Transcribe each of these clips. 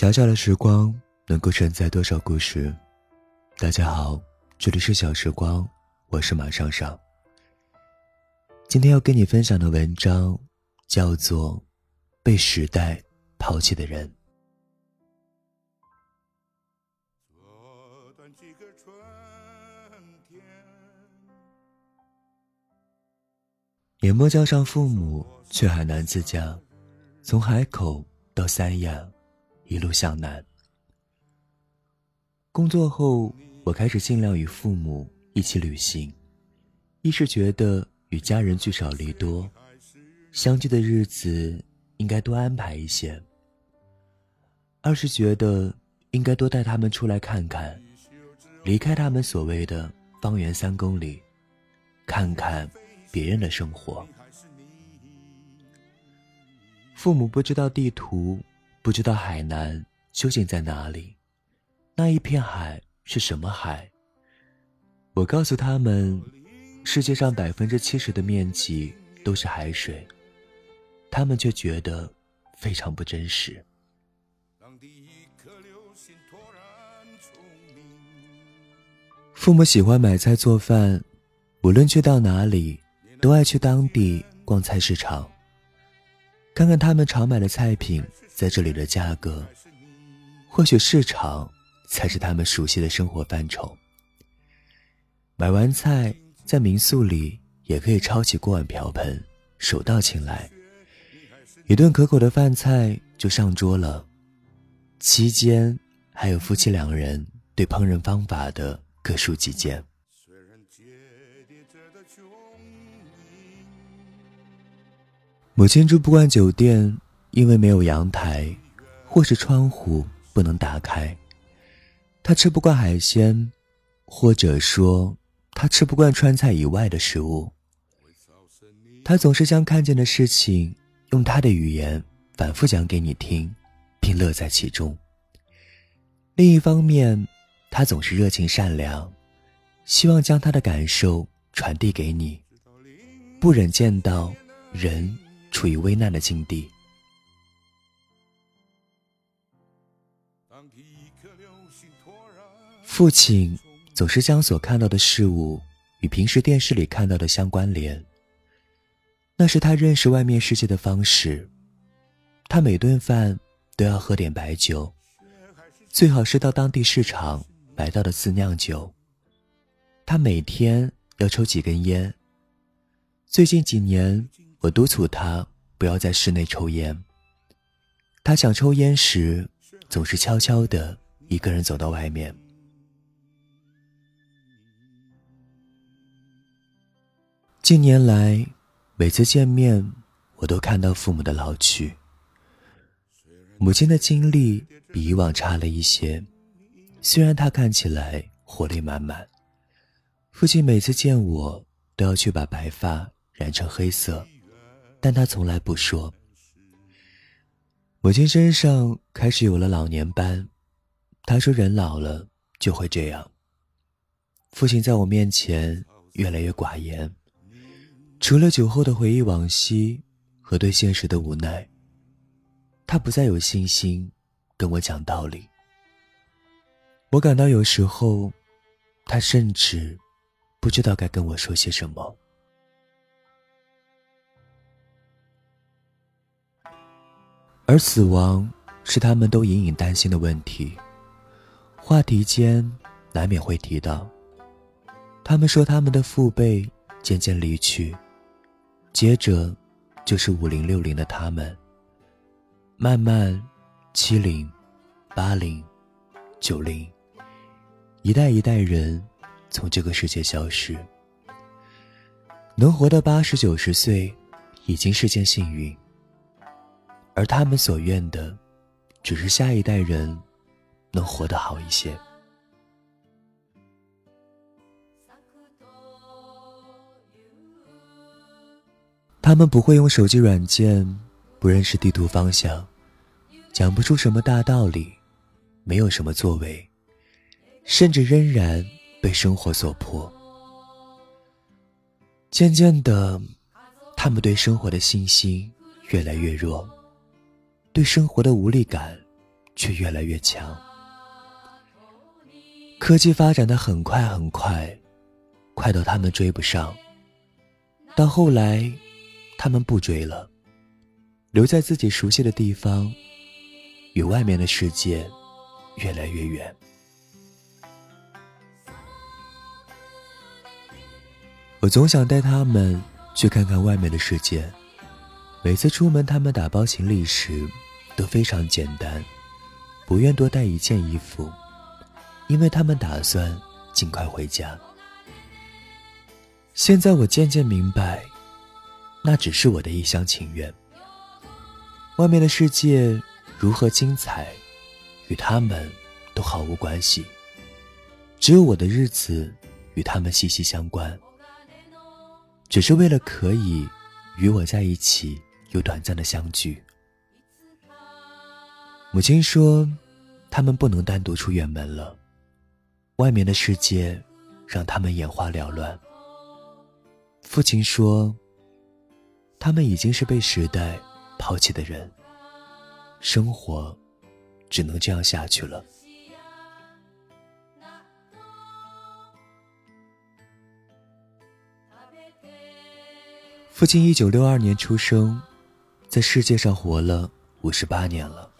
小小的时光能够承载多少故事？大家好，这里是小时光，我是马尚尚。今天要跟你分享的文章叫做《被时代抛弃的人》。年末叫上父母去海南自驾，从海口到三亚。一路向南。工作后，我开始尽量与父母一起旅行，一是觉得与家人聚少离多，相聚的日子应该多安排一些；二是觉得应该多带他们出来看看，离开他们所谓的方圆三公里，看看别人的生活。父母不知道地图。不知道海南究竟在哪里，那一片海是什么海？我告诉他们，世界上百分之七十的面积都是海水，他们却觉得非常不真实。父母喜欢买菜做饭，无论去到哪里，都爱去当地逛菜市场，看看他们常买的菜品。在这里的价格，或许市场才是他们熟悉的生活范畴。买完菜，在民宿里也可以抄起锅碗瓢盆，手到擒来，一顿可口的饭菜就上桌了。期间，还有夫妻两人对烹饪方法的各抒己见。母亲住不惯酒店。因为没有阳台，或是窗户不能打开，他吃不惯海鲜，或者说他吃不惯川菜以外的食物。他总是将看见的事情用他的语言反复讲给你听，并乐在其中。另一方面，他总是热情善良，希望将他的感受传递给你，不忍见到人处于危难的境地。父亲总是将所看到的事物与平时电视里看到的相关联，那是他认识外面世界的方式。他每顿饭都要喝点白酒，最好是到当地市场买到的自酿酒。他每天要抽几根烟。最近几年，我督促他不要在室内抽烟。他想抽烟时，总是悄悄地一个人走到外面。近年来，每次见面，我都看到父母的老去。母亲的精力比以往差了一些，虽然她看起来活力满满。父亲每次见我都要去把白发染成黑色，但他从来不说。母亲身上开始有了老年斑，他说人老了就会这样。父亲在我面前越来越寡言。除了酒后的回忆往昔和对现实的无奈，他不再有信心跟我讲道理。我感到有时候，他甚至不知道该跟我说些什么。而死亡是他们都隐隐担心的问题，话题间难免会提到。他们说他们的父辈渐渐离去。接着，就是五零六零的他们。慢慢，七零、八零、九零，一代一代人从这个世界消失。能活到八十九十岁，已经是件幸运。而他们所愿的，只是下一代人能活得好一些。他们不会用手机软件，不认识地图方向，讲不出什么大道理，没有什么作为，甚至仍然被生活所迫。渐渐的，他们对生活的信心越来越弱，对生活的无力感却越来越强。科技发展的很快很快，快到他们追不上。到后来。他们不追了，留在自己熟悉的地方，与外面的世界越来越远。我总想带他们去看看外面的世界。每次出门，他们打包行李时都非常简单，不愿多带一件衣服，因为他们打算尽快回家。现在我渐渐明白。那只是我的一厢情愿。外面的世界如何精彩，与他们都毫无关系。只有我的日子与他们息息相关。只是为了可以与我在一起，有短暂的相聚。母亲说，他们不能单独出远门了。外面的世界让他们眼花缭乱。父亲说。他们已经是被时代抛弃的人，生活只能这样下去了。父亲一九六二年出生，在世界上活了五十八年了。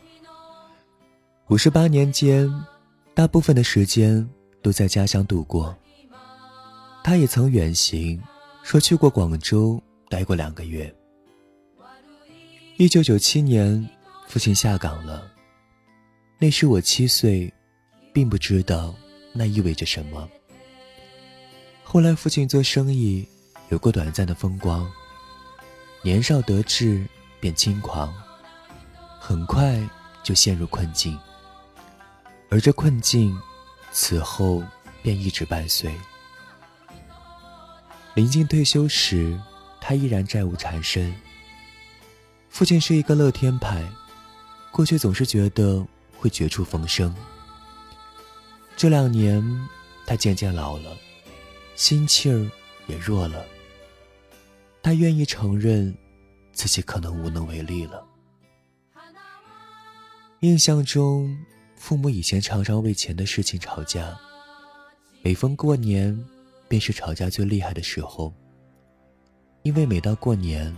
五十八年间，大部分的时间都在家乡度过。他也曾远行，说去过广州。待过两个月。一九九七年，父亲下岗了。那时我七岁，并不知道那意味着什么。后来父亲做生意，有过短暂的风光，年少得志便轻狂，很快就陷入困境。而这困境，此后便一直伴随。临近退休时。他依然债务缠身。父亲是一个乐天派，过去总是觉得会绝处逢生。这两年，他渐渐老了，心气儿也弱了。他愿意承认，自己可能无能为力了。印象中，父母以前常常为钱的事情吵架，每逢过年，便是吵架最厉害的时候。因为每到过年，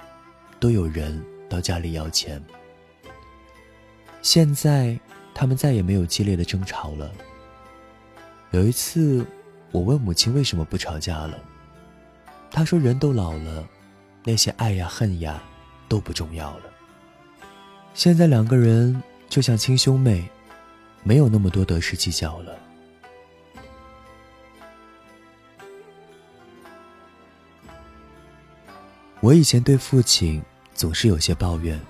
都有人到家里要钱。现在他们再也没有激烈的争吵了。有一次，我问母亲为什么不吵架了，她说人都老了，那些爱呀恨呀都不重要了。现在两个人就像亲兄妹，没有那么多得失计较了。我以前对父亲总是有些抱怨，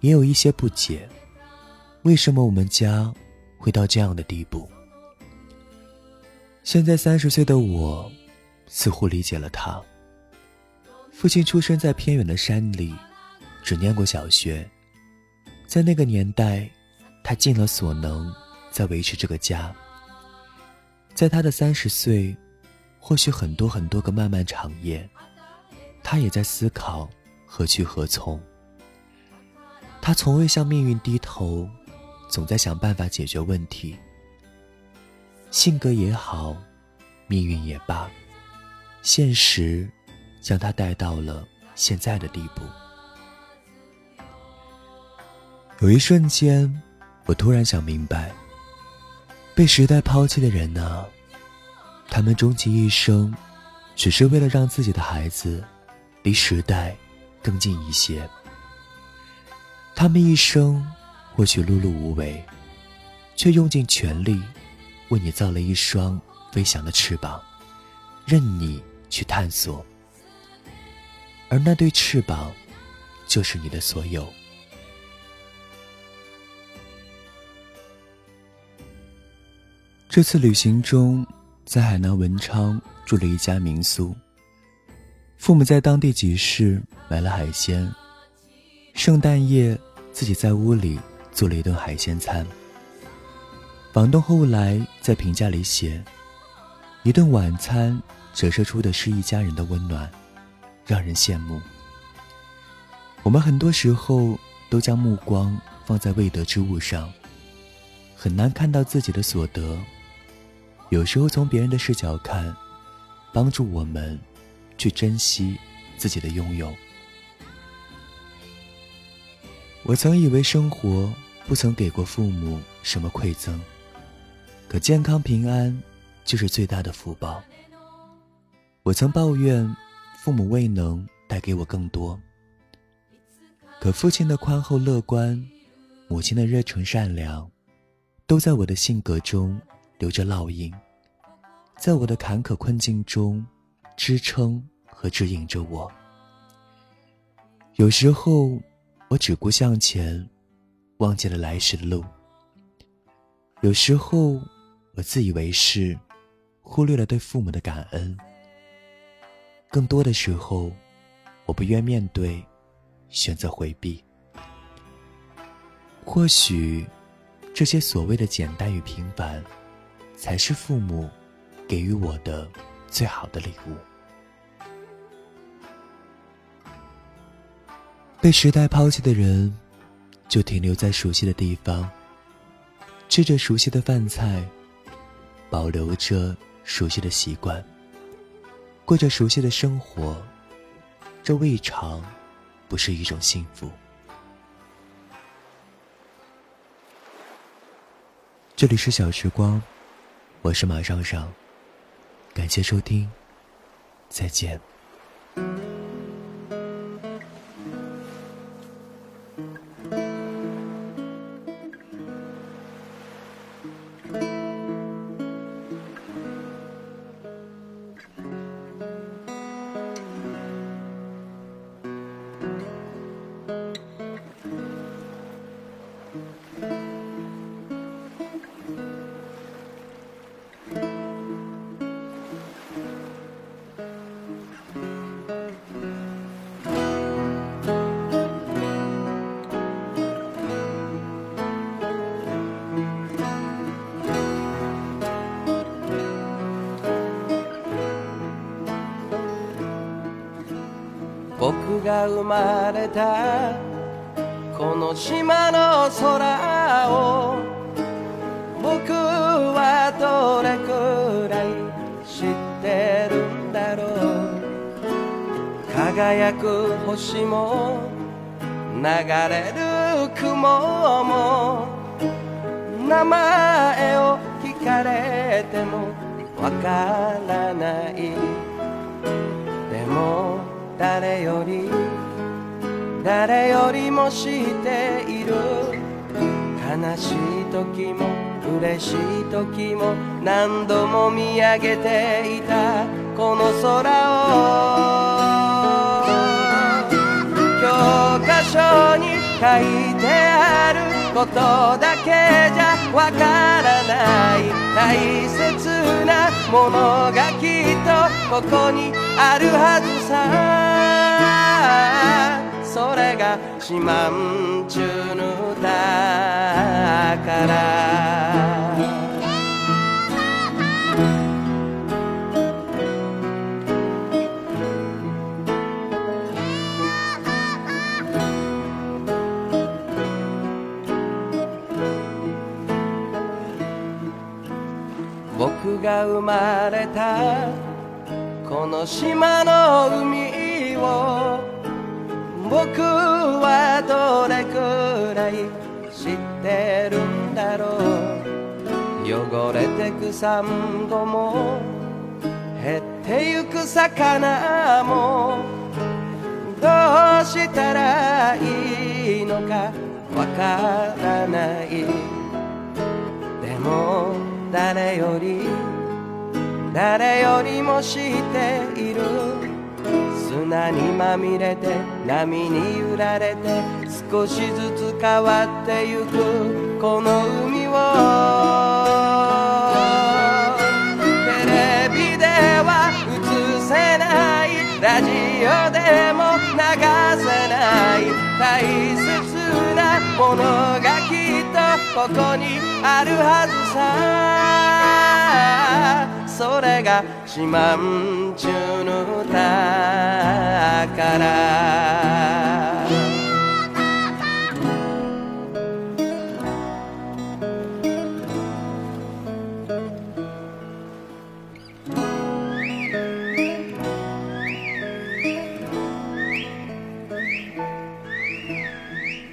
也有一些不解，为什么我们家会到这样的地步？现在三十岁的我，似乎理解了他。父亲出生在偏远的山里，只念过小学，在那个年代，他尽了所能在维持这个家。在他的三十岁，或许很多很多个漫漫长夜。他也在思考何去何从。他从未向命运低头，总在想办法解决问题。性格也好，命运也罢，现实将他带到了现在的地步。有一瞬间，我突然想明白：被时代抛弃的人呢？他们终其一生，只是为了让自己的孩子。离时代更近一些。他们一生或许碌碌无为，却用尽全力为你造了一双飞翔的翅膀，任你去探索。而那对翅膀，就是你的所有。这次旅行中，在海南文昌住了一家民宿。父母在当地集市买了海鲜，圣诞夜自己在屋里做了一顿海鲜餐。房东后来在评价里写：“一顿晚餐折射出的是一家人的温暖，让人羡慕。”我们很多时候都将目光放在未得之物上，很难看到自己的所得。有时候从别人的视角看，帮助我们。去珍惜自己的拥有。我曾以为生活不曾给过父母什么馈赠，可健康平安就是最大的福报。我曾抱怨父母未能带给我更多，可父亲的宽厚乐观，母亲的热诚善良，都在我的性格中留着烙印，在我的坎坷困境中。支撑和指引着我。有时候，我只顾向前，忘记了来时的路；有时候，我自以为是，忽略了对父母的感恩。更多的时候，我不愿面对，选择回避。或许，这些所谓的简单与平凡，才是父母给予我的最好的礼物。被时代抛弃的人，就停留在熟悉的地方，吃着熟悉的饭菜，保留着熟悉的习惯，过着熟悉的生活，这未尝不是一种幸福。这里是小时光，我是马尚尚，感谢收听，再见。僕が生まれたこの島の空を僕はどれくらい知ってるんだろう輝く星も流れる雲も名前を聞かれてもわからないでも誰より誰よりも知っている悲しい時も嬉しい時も何度も見上げていたこの空を教科書に書いてあることだけじゃわからない大切なものがきっとここにあるはずさそれが四ん十ゅぬだから僕が生まれたこの島の海を僕はどれくらい知ってるんだろう汚れてくサンゴも減ってゆく魚もどうしたらいいのかわからないでも誰より誰よりも知っている砂にまみれて波に揺られて少しずつ変わってゆくこの海をテレビでは映せないラジオでも流せない大切なものがきっとここにあるはずさそれが島ん中の歌から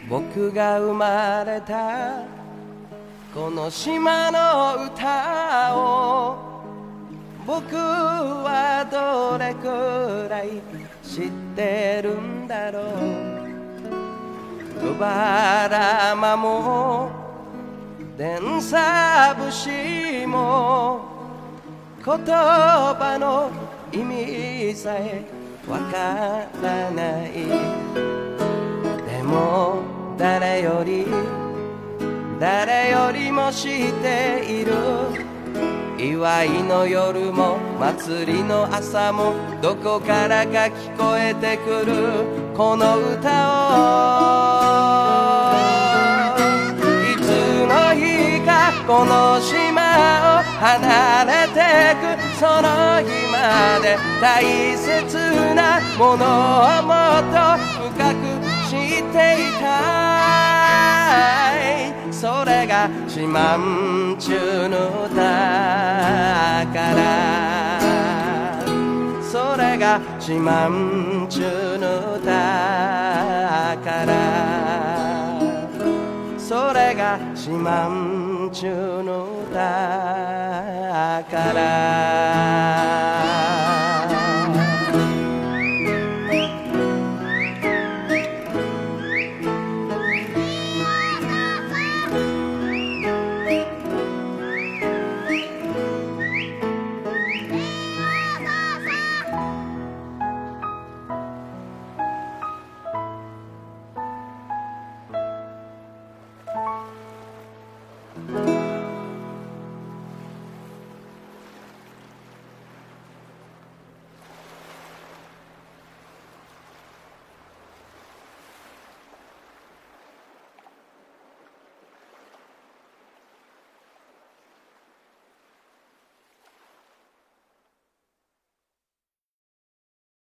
僕が生まれたこの島の歌を僕はどれくらい知ってるんだろう小原間も電車節も言葉の意味さえわからないでも誰より誰よりも知っている祝いの夜も祭りの朝もどこからか聞こえてくるこの歌をいつの日かこの島を離れてくその日まで大切なものをもっと深く知っていたそれが四万中の歌からそれが四万中の歌からそれが四万中の歌から